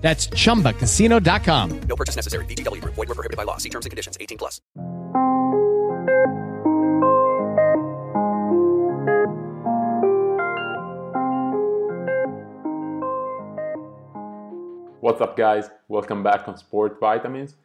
That's chumbacasino.com. No purchase necessary. VGW Group. Void were prohibited by law. See terms and conditions. 18 plus. What's up, guys? Welcome back on Sport Vitamins.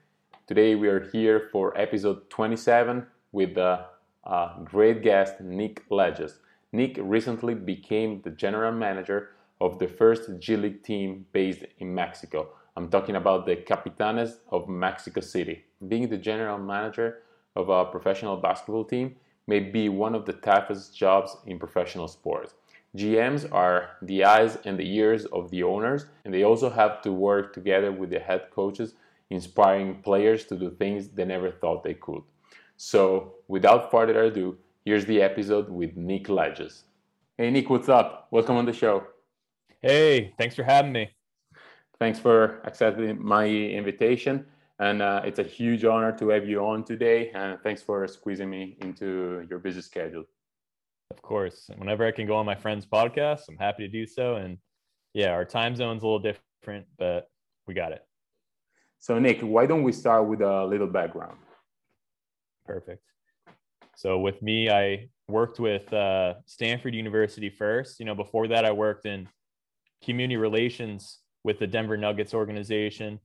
Today we are here for episode 27 with a, a uh, great guest, Nick Lagios. Nick recently became the general manager of the first G League team based in Mexico. I'm talking about the Capitanes of Mexico City. Being the general manager of a professional basketball team may be one of the toughest jobs in professional sports. GMs are the eyes and the ears of the owners, and they also have to work together with the head coaches, inspiring players to do things they never thought they could. So, without further ado, here's the episode with Nick Lagios. Hey, Nick, what's up? Welcome on the show. Hey, thanks for having me. Thanks for accepting my invitation. And uh, it's a huge honor to have you on today. And thanks for squeezing me into your busy schedule. Of course. Whenever I can go on my friend's podcast, I'm happy to do so. And yeah, our time zone's a little different, but we got it. So, Nick, why don't we start with a little background? Perfect. So, with me, I worked with uh, Stanford University first. You know, before that, I worked in community relations with the Denver Nuggets organization.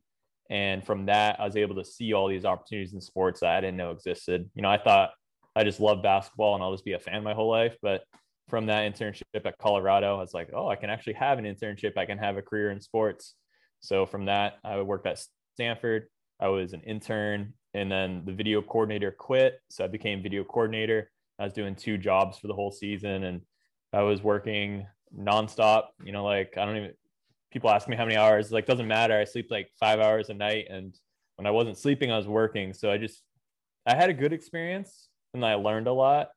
And from that, I was able to see all these opportunities in sports that I didn't know existed. You know, I thought I just love basketball and I'll just be a fan my whole life. But from that internship at Colorado, I was like, oh, I can actually have an internship. I can have a career in sports. So from that, I worked at Stanford. I was an intern and then the video coordinator quit. So I became video coordinator. I was doing two jobs for the whole season and I was working nonstop, you know, like I don't even people ask me how many hours, like doesn't matter. I sleep like five hours a night. And when I wasn't sleeping, I was working. So I just I had a good experience and I learned a lot.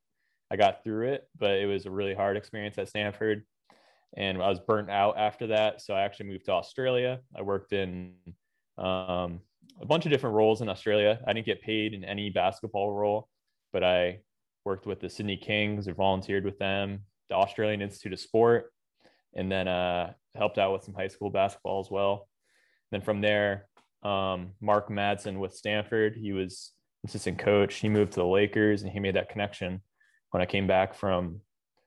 I got through it, but it was a really hard experience at Stanford. And I was burnt out after that. So I actually moved to Australia. I worked in um, a bunch of different roles in Australia. I didn't get paid in any basketball role, but I worked with the Sydney Kings or volunteered with them, the Australian Institute of Sport, and then uh, helped out with some high school basketball as well. Then from there, um, Mark Madsen with Stanford, he was assistant coach. He moved to the Lakers and he made that connection when I came back from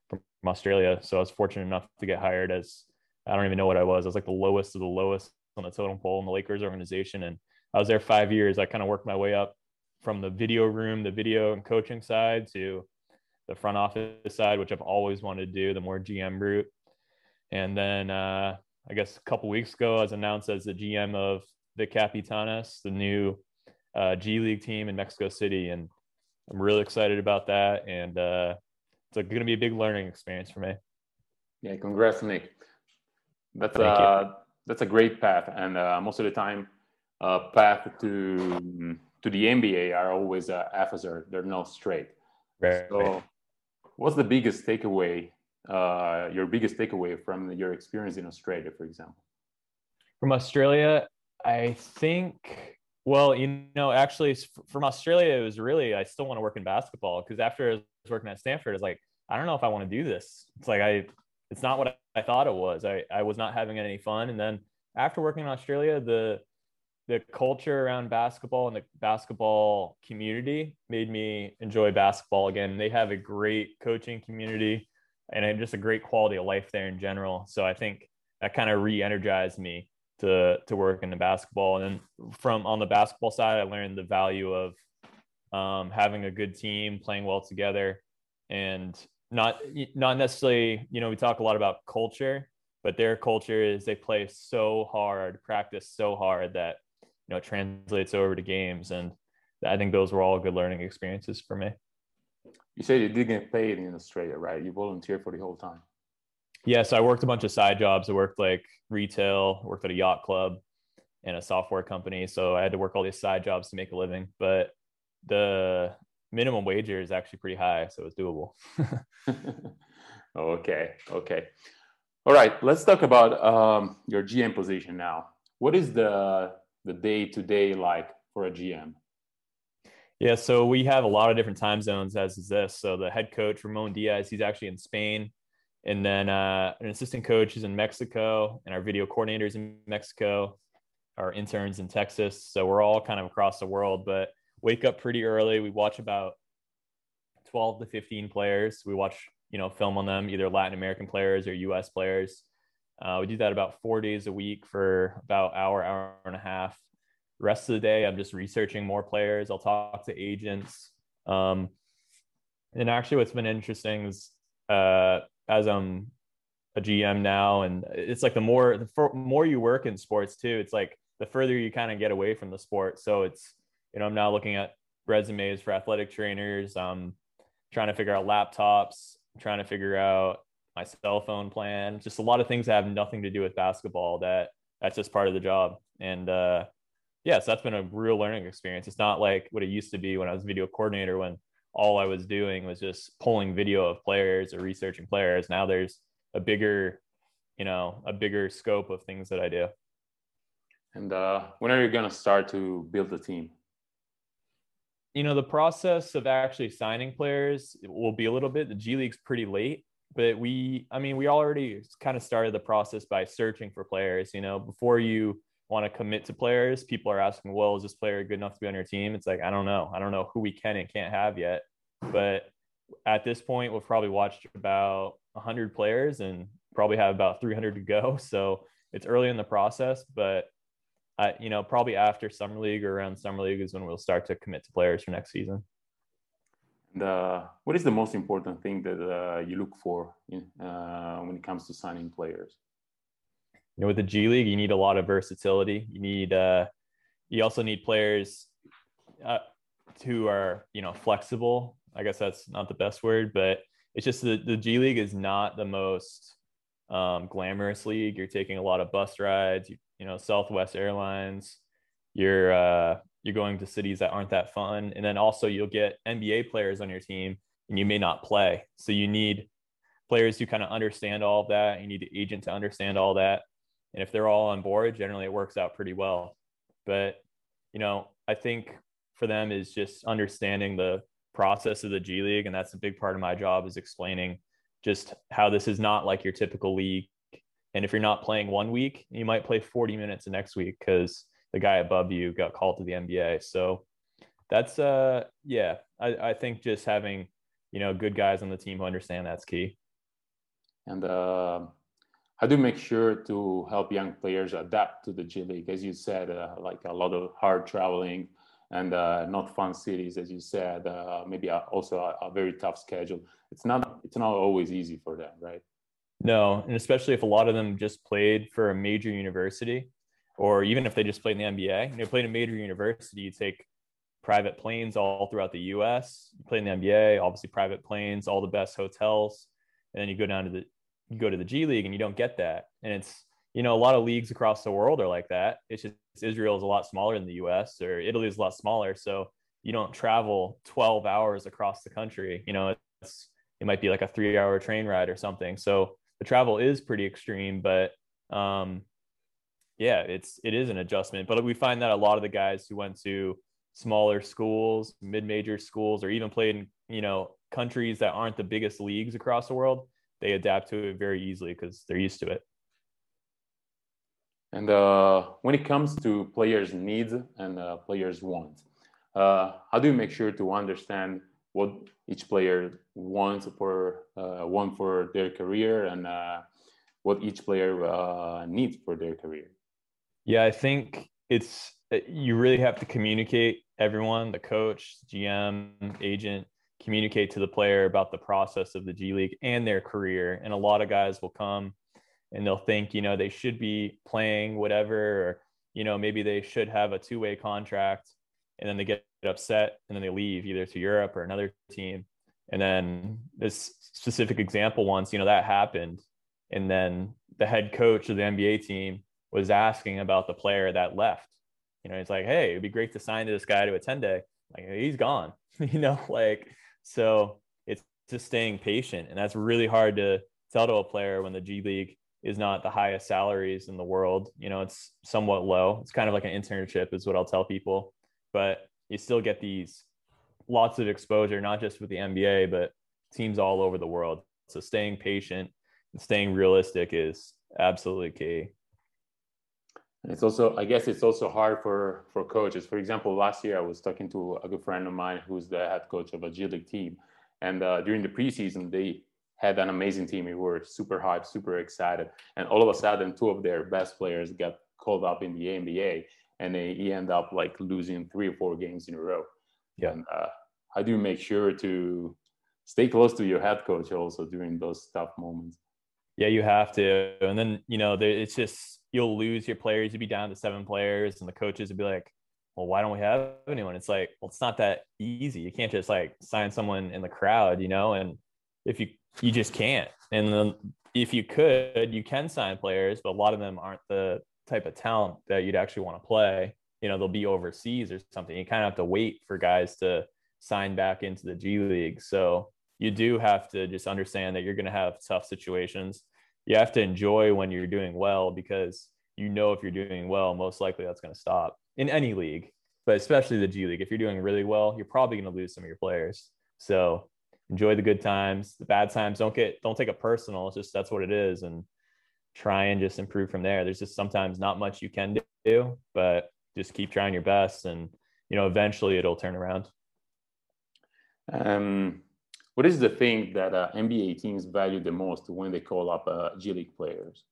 from Australia. So I was fortunate enough to get hired as I don't even know what I was. I was like the lowest of the lowest on the totem pole in the Lakers organization. And I was there five years. I kind of worked my way up from the video room, the video and coaching side to the front office side, which I've always wanted to do, the more GM route. And then uh, I guess a couple weeks ago, I was announced as the GM of the Capitanes, the new uh, G League team in Mexico City, and I'm really excited about that. And uh, it's going to be a big learning experience for me. Yeah, congrats, Nick. That's uh, that's a great path, and uh, most of the time, uh, path to to the NBA are always uh, officer. They're not straight. Right. So, what's the biggest takeaway uh, your biggest takeaway from your experience in Australia, for example? From Australia, I think, well, you know, actually from Australia, it was really, I still want to work in basketball because after I was working at Stanford, it's like, I don't know if I want to do this. It's like, I, it's not what I thought it was. I, I was not having any fun. And then after working in Australia, the, the culture around basketball and the basketball community made me enjoy basketball again. They have a great coaching community and just a great quality of life there in general. So I think that kind of re-energized me to to work in the basketball. And then from on the basketball side, I learned the value of um, having a good team, playing well together, and not not necessarily. You know, we talk a lot about culture, but their culture is they play so hard, practice so hard that you know translates over to games. And I think those were all good learning experiences for me. You said you didn't get paid in Australia, right? You volunteered for the whole time. Yeah, so I worked a bunch of side jobs. I worked like retail, worked at a yacht club and a software company. So I had to work all these side jobs to make a living. But the minimum wage is actually pretty high, so it's doable. okay, okay. All right, let's talk about um, your GM position now. What is the the day to day like for a GM? Yeah, so we have a lot of different time zones as is this. So the head coach Ramon Diaz, he's actually in Spain, and then uh, an assistant coach is in Mexico, and our video coordinators in Mexico, our interns in Texas. So we're all kind of across the world, but wake up pretty early. We watch about 12 to 15 players. We watch, you know, film on them, either Latin American players or US players. Uh, we do that about four days a week for about hour, hour and a half. The rest of the day, I'm just researching more players. I'll talk to agents. Um, and actually, what's been interesting is uh, as I'm a GM now, and it's like the more the more you work in sports too, it's like the further you kind of get away from the sport. So it's you know I'm now looking at resumes for athletic trainers. Um, trying to figure out laptops, trying to figure out my cell phone plan, just a lot of things that have nothing to do with basketball that that's just part of the job. And uh, yeah, so that's been a real learning experience. It's not like what it used to be when I was video coordinator when all I was doing was just pulling video of players or researching players. Now there's a bigger, you know, a bigger scope of things that I do. And uh, when are you going to start to build the team? You know, the process of actually signing players will be a little bit. The G League's pretty late, but we, I mean, we already kind of started the process by searching for players. You know, before you want to commit to players, people are asking, well, is this player good enough to be on your team? It's like, I don't know. I don't know who we can and can't have yet. But at this point, we've probably watched about 100 players and probably have about 300 to go. So it's early in the process, but uh, you know, probably after summer league or around summer league is when we'll start to commit to players for next season. What is the most important thing that uh, you look for in, uh, when it comes to signing players? you know, with the G League, you need a lot of versatility. You need, uh, you also need players uh, who are, you know, flexible. I guess that's not the best word, but it's just the, the G League is not the most um, glamorous league. You're taking a lot of bus rides, you, you know, Southwest Airlines. You're uh, you're going to cities that aren't that fun, and then also you'll get NBA players on your team, and you may not play. So you need players who kind of understand all of that. You need the agent to understand all that and if they're all on board, generally it works out pretty well. But, you know, I think for them is just understanding the process of the G League. And that's a big part of my job is explaining just how this is not like your typical league. And if you're not playing one week, you might play 40 minutes the next week because the guy above you got called to the NBA. So that's uh yeah, I, I think just having, you know, good guys on the team who understand that's key. And uh how do you make sure to help young players adapt to the G League? As you said, uh, like a lot of hard traveling and uh, not fun cities, as you said. Uh, maybe also a, a, very tough schedule. It's not it's not always easy for them, right? No, and especially if a lot of them just played for a major university, or even if they just played in the NBA. You know, played in a major university, you take private planes all throughout the U.S. You play in the NBA, obviously private planes, all the best hotels, and then you go down to the you go to the G League and you don't get that. And it's, you know, a lot of leagues across the world are like that. It's just Israel is a lot smaller than the US or Italy is a lot smaller. So you don't travel 12 hours across the country. You know, it's, it might be like a three hour train ride or something. So the travel is pretty extreme, but um, yeah, it's, it is an adjustment. But we find that a lot of the guys who went to smaller schools, mid major schools, or even played in, you know, countries that aren't the biggest leagues across the world, they adapt to it very easily because they're used to it. And uh, when it comes to players' needs and uh, players' wants, uh, how do you make sure to understand what each player wants for uh, want for their career and uh, what each player uh, needs for their career? Yeah, I think it's uh, you really have to communicate everyone, the coach, GM, agent, communicate to the player about the process of the G League and their career. And a lot of guys will come and they'll think, you know, they should be playing whatever, or, you know, maybe they should have a two way contract. And then they get upset and then they leave either to Europe or another team. And then this specific example once, you know, that happened. And then the head coach of the NBA team was asking about the player that left. You know, he's like, hey, it'd be great to sign this guy to a 10 day. Like, he's gone. you know, like so it's just staying patient. And that's really hard to tell to a player when the G League is not the highest salaries in the world. You know, it's somewhat low. It's kind of like an internship, is what I'll tell people. But you still get these lots of exposure, not just with the NBA, but teams all over the world. So staying patient and staying realistic is absolutely key. And it's also, I guess, it's also hard for for coaches. For example, last year I was talking to a good friend of mine who's the head coach of a G League team, and uh, during the preseason they had an amazing team. We were super hyped, super excited, and all of a sudden, two of their best players got called up in the NBA, and they he end up like losing three or four games in a row. Yeah. And uh, how do you make sure to stay close to your head coach also during those tough moments? Yeah, you have to. And then, you know, it's just you'll lose your players. You'd be down to seven players, and the coaches would be like, well, why don't we have anyone? It's like, well, it's not that easy. You can't just like sign someone in the crowd, you know? And if you, you just can't. And then if you could, you can sign players, but a lot of them aren't the type of talent that you'd actually want to play. You know, they'll be overseas or something. You kind of have to wait for guys to sign back into the G League. So you do have to just understand that you're going to have tough situations. You have to enjoy when you're doing well because you know if you're doing well, most likely that's going to stop in any league, but especially the G League. If you're doing really well, you're probably going to lose some of your players. So enjoy the good times, the bad times. Don't get don't take it personal. It's just that's what it is, and try and just improve from there. There's just sometimes not much you can do, but just keep trying your best, and you know eventually it'll turn around. Um, what is the thing that uh, NBA teams value the most when they call up uh, G League players?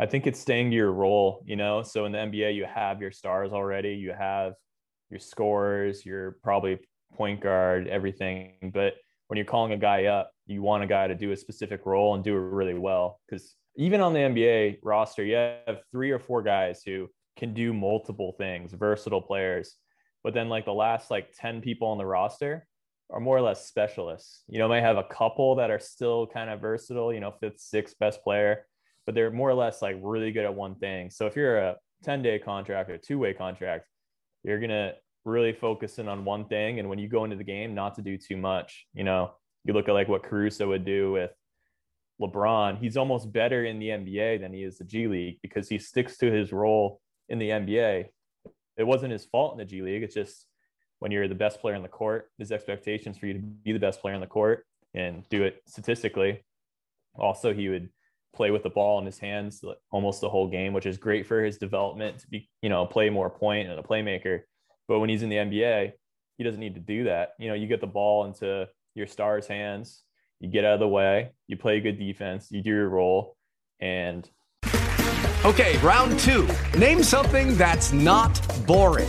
I think it's staying to your role, you know. So in the NBA, you have your stars already, you have your scorers, your probably point guard, everything. But when you're calling a guy up, you want a guy to do a specific role and do it really well. Because even on the NBA roster, you have three or four guys who can do multiple things, versatile players. But then, like the last like 10 people on the roster, are more or less specialists. You know, might have a couple that are still kind of versatile, you know, fifth, sixth best player, but they're more or less like really good at one thing. So if you're a 10 day contract or two way contract, you're going to really focus in on one thing. And when you go into the game, not to do too much, you know, you look at like what Caruso would do with LeBron. He's almost better in the NBA than he is the G League because he sticks to his role in the NBA. It wasn't his fault in the G League. It's just when you're the best player on the court, there's expectations for you to be the best player on the court and do it statistically. Also, he would play with the ball in his hands almost the whole game, which is great for his development to be, you know, play more point and a playmaker. But when he's in the NBA, he doesn't need to do that. You know, you get the ball into your star's hands, you get out of the way, you play good defense, you do your role, and okay, round two. Name something that's not boring.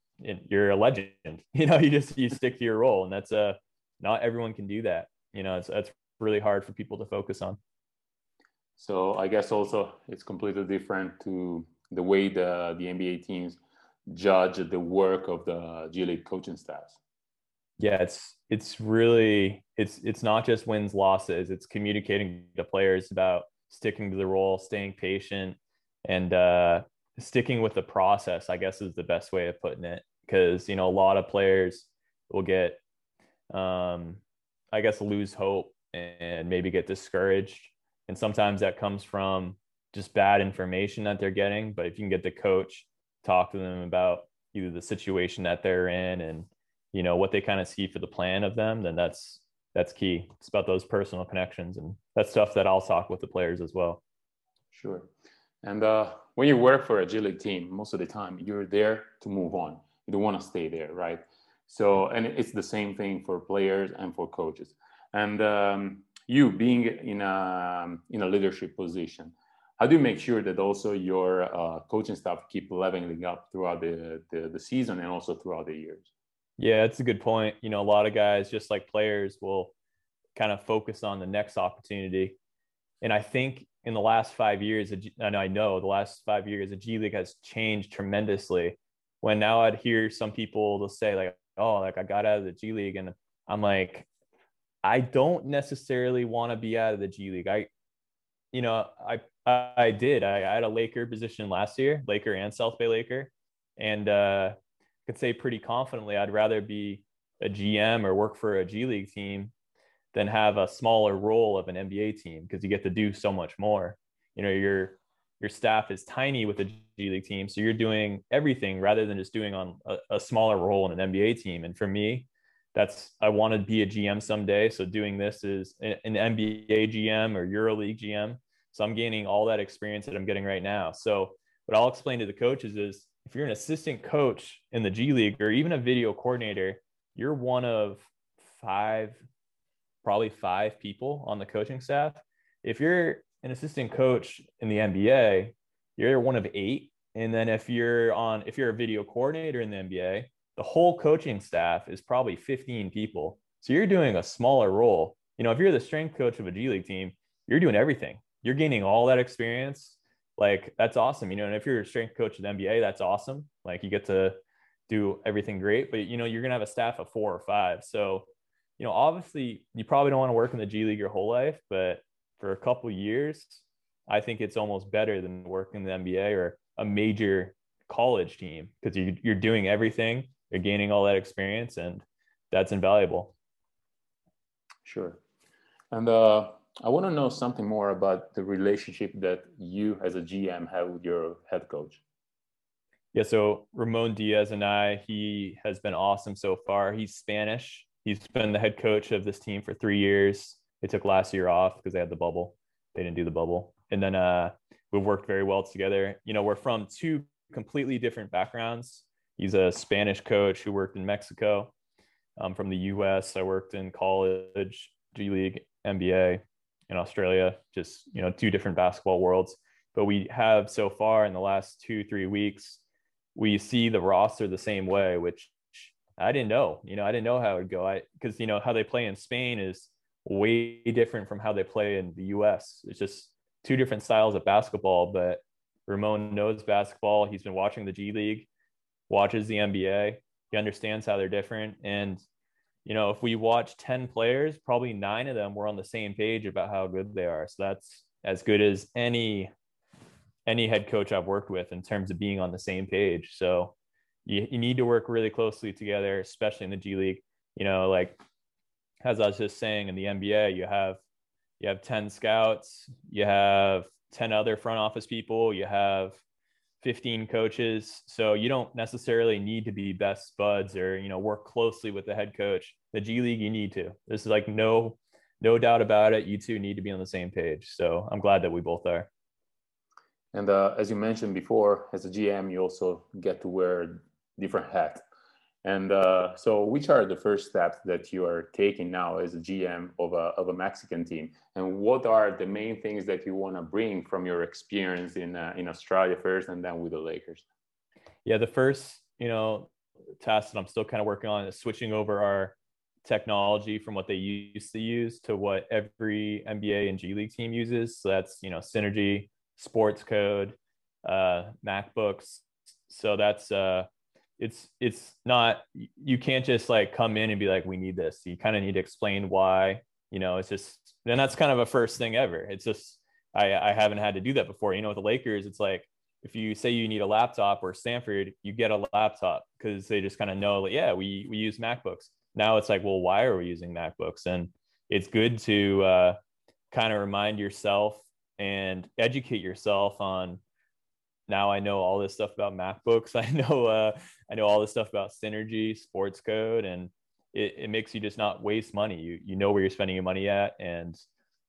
you're a legend. You know, you just you stick to your role, and that's a uh, not everyone can do that. You know, it's that's really hard for people to focus on. So I guess also it's completely different to the way the the NBA teams judge the work of the G League coaching staffs. Yeah, it's it's really it's it's not just wins losses. It's communicating to players about sticking to the role, staying patient, and uh, sticking with the process. I guess is the best way of putting it because you know a lot of players will get um i guess lose hope and maybe get discouraged. And sometimes that comes from just bad information that they're getting. But if you can get the coach talk to them about either the situation that they're in and you know what they kind of see for the plan of them then that's that's key. It's about those personal connections and that's stuff that i'll talk with the players as well. Sure. And uh, when you work for a G League team most of the time you're there to move on you don't want to stay there, right? So, and it's the same thing for players and for coaches. And um, you being in a in a leadership position, how do you make sure that also your uh, coaching staff keep leveling up throughout the, the, the season and also throughout the years? Yeah, that's a good point. You know, a lot of guys, just like players, will kind of focus on the next opportunity. And I think in the last five years, and I know the last five years, the G League has changed tremendously. When now I'd hear some people they'll say like, "Oh, like I got out of the G League," and I'm like, I don't necessarily want to be out of the G League. I, you know, I I did. I, I had a Laker position last year, Laker and South Bay Laker, and uh, could say pretty confidently I'd rather be a GM or work for a G League team than have a smaller role of an NBA team because you get to do so much more. You know, your your staff is tiny with a G League team, so you're doing everything rather than just doing on a, a smaller role in an NBA team. And for me, that's I want to be a GM someday. So doing this is an NBA GM or EuroLeague GM. So I'm gaining all that experience that I'm getting right now. So what I'll explain to the coaches is if you're an assistant coach in the G League or even a video coordinator, you're one of five, probably five people on the coaching staff. If you're an assistant coach in the NBA, you're one of eight. And then if you're on, if you're a video coordinator in the NBA, the whole coaching staff is probably 15 people. So you're doing a smaller role. You know, if you're the strength coach of a G League team, you're doing everything. You're gaining all that experience. Like that's awesome. You know, and if you're a strength coach at the NBA, that's awesome. Like you get to do everything great, but you know, you're gonna have a staff of four or five. So, you know, obviously you probably don't want to work in the G League your whole life, but for a couple years, I think it's almost better than working in the NBA or a major college team because you, you're doing everything, you're gaining all that experience, and that's invaluable. Sure. And uh, I want to know something more about the relationship that you as a GM have with your head coach. Yeah, so Ramon Diaz and I, he has been awesome so far. He's Spanish. He's been the head coach of this team for three years. They took last year off because they had the bubble. They didn't do the bubble. And then uh, we've worked very well together. You know, we're from two completely different backgrounds. He's a Spanish coach who worked in Mexico. I'm from the US. I worked in college, G League, NBA in Australia, just, you know, two different basketball worlds. But we have so far in the last two, three weeks we see the roster the same way, which I didn't know. You know, I didn't know how it would go. I because you know how they play in Spain is way different from how they play in the U.S. It's just two different styles of basketball. But Ramon knows basketball. He's been watching the G League, watches the NBA. He understands how they're different. And you know, if we watch ten players, probably nine of them were on the same page about how good they are. So that's as good as any any head coach I've worked with in terms of being on the same page. So you, you need to work really closely together, especially in the G League. You know, like as I was just saying in the NBA, you have you have 10 scouts, you have 10 other front office people, you have 15 coaches. So you don't necessarily need to be best buds or, you know, work closely with the head coach. The G League, you need to. This is like no, no doubt about it. You two need to be on the same page. So I'm glad that we both are. And uh, as you mentioned before, as a GM, you also get to wear different hats. And uh, so, which are the first steps that you are taking now as a GM of a, of a Mexican team? And what are the main things that you want to bring from your experience in, uh, in Australia first and then with the Lakers? Yeah, the first, you know, task that I'm still kind of working on is switching over our technology from what they used to use to what every NBA and G League team uses. So that's, you know, Synergy, Sportscode, uh, MacBooks. So that's uh, it's it's not you can't just like come in and be like we need this. You kind of need to explain why. You know, it's just and that's kind of a first thing ever. It's just I I haven't had to do that before. You know, with the Lakers, it's like if you say you need a laptop or Stanford, you get a laptop because they just kind of know like yeah we we use MacBooks. Now it's like well why are we using MacBooks? And it's good to uh, kind of remind yourself and educate yourself on now I know all this stuff about MacBooks. I know uh, I know all this stuff about Synergy, Sportscode, and it, it makes you just not waste money. You you know where you're spending your money at, and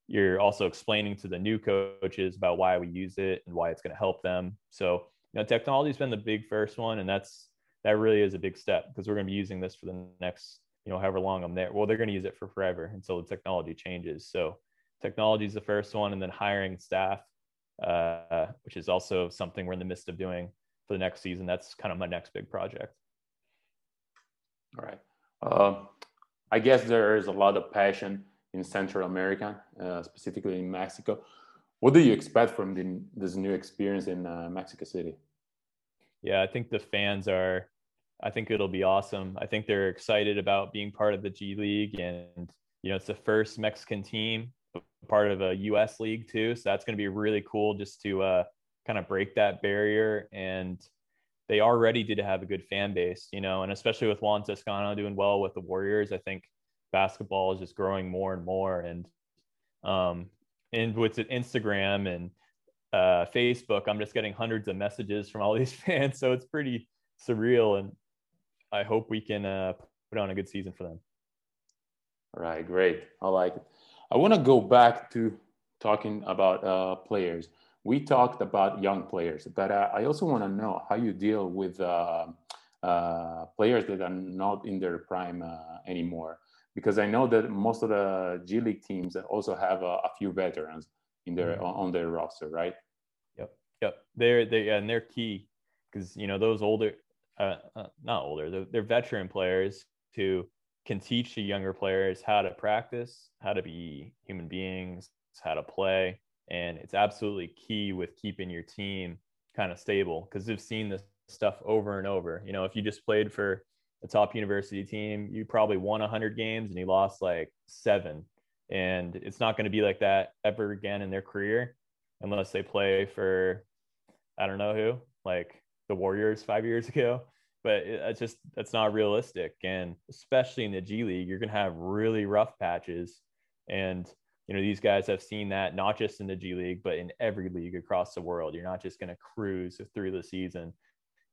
you're also explaining to the new coaches about why we use it and why it's going to help them. So you know, technology's been the big first one, and that's that really is a big step because we're going to be using this for the next you know however long I'm there. Well, they're going to use it for forever until the technology changes. So technology is the first one, and then hiring staff, uh, which is also something we're in the midst of doing for the next season. That's kind of my next big project. All right. Uh, I guess there is a lot of passion in Central America, uh, specifically in Mexico. What do you expect from the, this new experience in uh, Mexico City? Yeah, I think the fans are. I think it'll be awesome. I think they're excited about being part of the G League, and you know, it's the first Mexican team part of a U.S. league too. So that's going to be really cool just to uh, kind of break that barrier. And they already did have a good fan base, you know, and especially with Juan Toscano doing well with the Warriors, I think basketball is just growing more and more. And um, and with Instagram and uh, Facebook, I'm just getting hundreds of messages from all these fans. So it's pretty surreal. And I hope we can uh, put on a good season for them. All right, great. I like it. I want to go back to talking about uh, players. We talked about young players, but uh, I also want to know how you deal with uh, uh players that are not in their prime uh, anymore. Because I know that most of the G League teams also have a, a few veterans in their mm-hmm. on their roster, right? Yep, yep. They're they and they're key because you know those older, uh, not older, they're, they're veteran players who can teach the younger players how to practice, how to be human beings, how to play. And it's absolutely key with keeping your team kind of stable because they've seen this stuff over and over. You know, if you just played for a top university team, you probably won 100 games and you lost like seven. And it's not going to be like that ever again in their career unless they play for, I don't know who, like the Warriors five years ago but it's just that's not realistic. And especially in the g league you're going to have really rough patches. And you know these guys have seen that not just in the g league but in every league across the world. You're not just going to cruise through the season.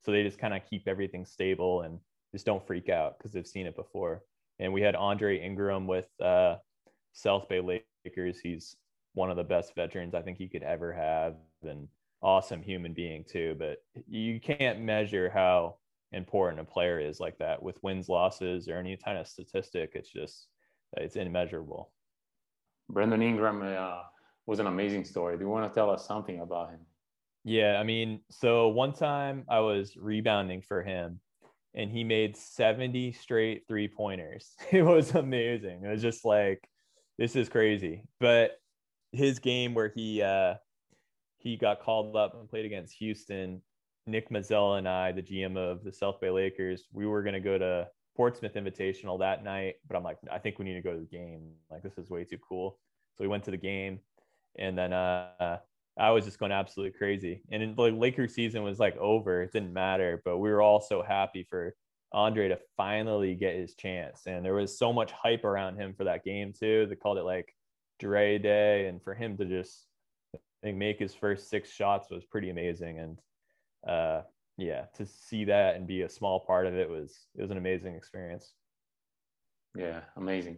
So they just kind of keep everything stable and just don't freak out because they've seen it before. And we had andre ingram with uh, south bay lakers. He's one of the best veterans i think you could ever have and awesome human being too. But you can't measure how important a player is like that with wins, losses, or any kind of statistic. It's just it's immeasurable. Brandon Ingram uh, was an amazing story. Do you want to tell us something about him? Yeah, I mean, so one time I was rebounding for him and he made 70 straight three pointers. It was amazing. It was just like, this is crazy. But his game where he, uh, he got called up and played against Houston Nick Mazzella and I, the GM of the South Bay Lakers, we were going to go to Portsmouth Invitational that night, but I'm like, I think we need to go to the game. Like, this is way too cool. So we went to the game, and then uh, I was just going absolutely crazy. And the Lakers season was like over; it didn't matter. But we were all so happy for Andre to finally get his chance, and there was so much hype around him for that game too. They called it like Dre Day, and for him to just I think make his first six shots was pretty amazing. And uh, yeah, to see that and be a small part of it was it was an amazing experience. Yeah, amazing.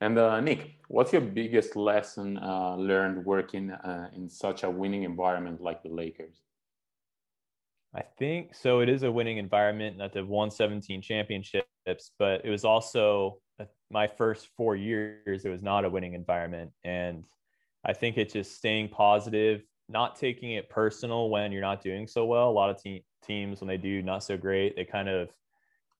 And uh, Nick, what's your biggest lesson uh, learned working uh, in such a winning environment like the Lakers? I think so. It is a winning environment that they've won 17 championships, but it was also uh, my first four years. It was not a winning environment, and I think it's just staying positive, not taking it personal when you're not doing so well. A lot of te- teams, when they do not so great, they kind of,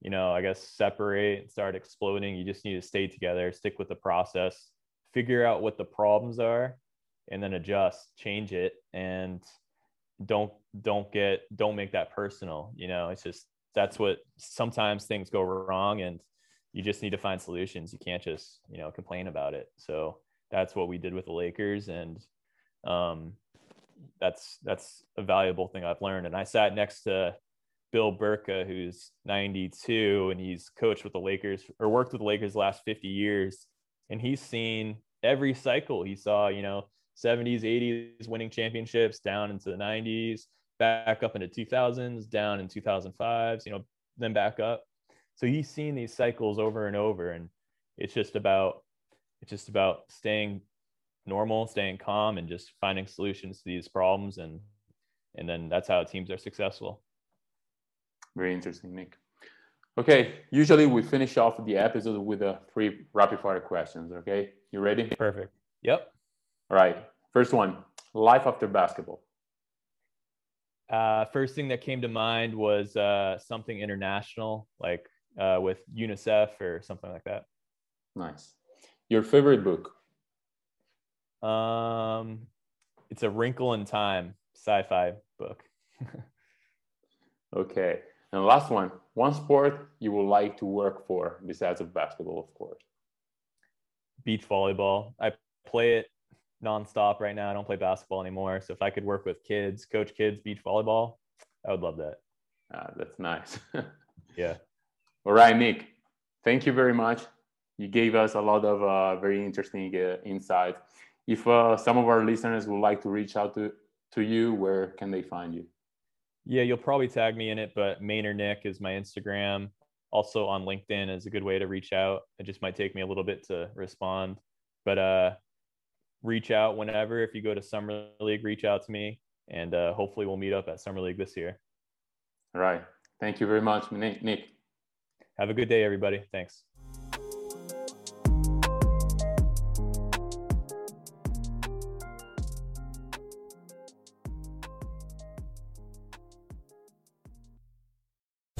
you know, I guess separate and start exploding. You just need to stay together, stick with the process, figure out what the problems are, and then adjust, change it, and don't don't get don't make that personal. You know, it's just that's what sometimes things go wrong, and you just need to find solutions. You can't just you know complain about it. So that's what we did with the Lakers, and um, that's that's a valuable thing I've learned. And I sat next to Bill Bertka, who's 92, and he's coached with the Lakers or worked with the Lakers the last 50 years, and he's seen every cycle. He saw, you know, 70s, 80s winning championships down into the 90s, back up into 2000s, down in 2005s, you know, then back up. So he's seen these cycles over and over, and it's just about it's just about staying normal, staying calm, and just finding solutions to these problems. And and then that's how teams are successful. Very interesting, Nick. Okay, usually we finish off the episode with a three rapid fire questions. Okay, you ready? Perfect. Yep. All right. First one: life after basketball. Uh, first thing that came to mind was uh, something international, like uh, with UNICEF or something like that. Nice. Your favorite book? Um, it's a Wrinkle in Time sci-fi book. Okay. And last one, one sport you would like to work for besides of basketball, of course. Beach volleyball. I play it nonstop right now. I don't play basketball anymore. So if I could work with kids, coach kids beach volleyball, I would love that. Ah, that's nice. Yeah. All right, Nick. Thank you very much. You gave us a lot of uh, very interesting uh, insight. If uh, some of our listeners would like to reach out to, to you, where can they find you? Yeah, you'll probably tag me in it, but Maynard Nick is my Instagram. Also on LinkedIn is a good way to reach out. It just might take me a little bit to respond, but uh, reach out whenever. If you go to Summer League, reach out to me, and uh, hopefully we'll meet up at Summer League this year. All right. Thank you very much, Nick. Nick. Have a good day, everybody. Thanks.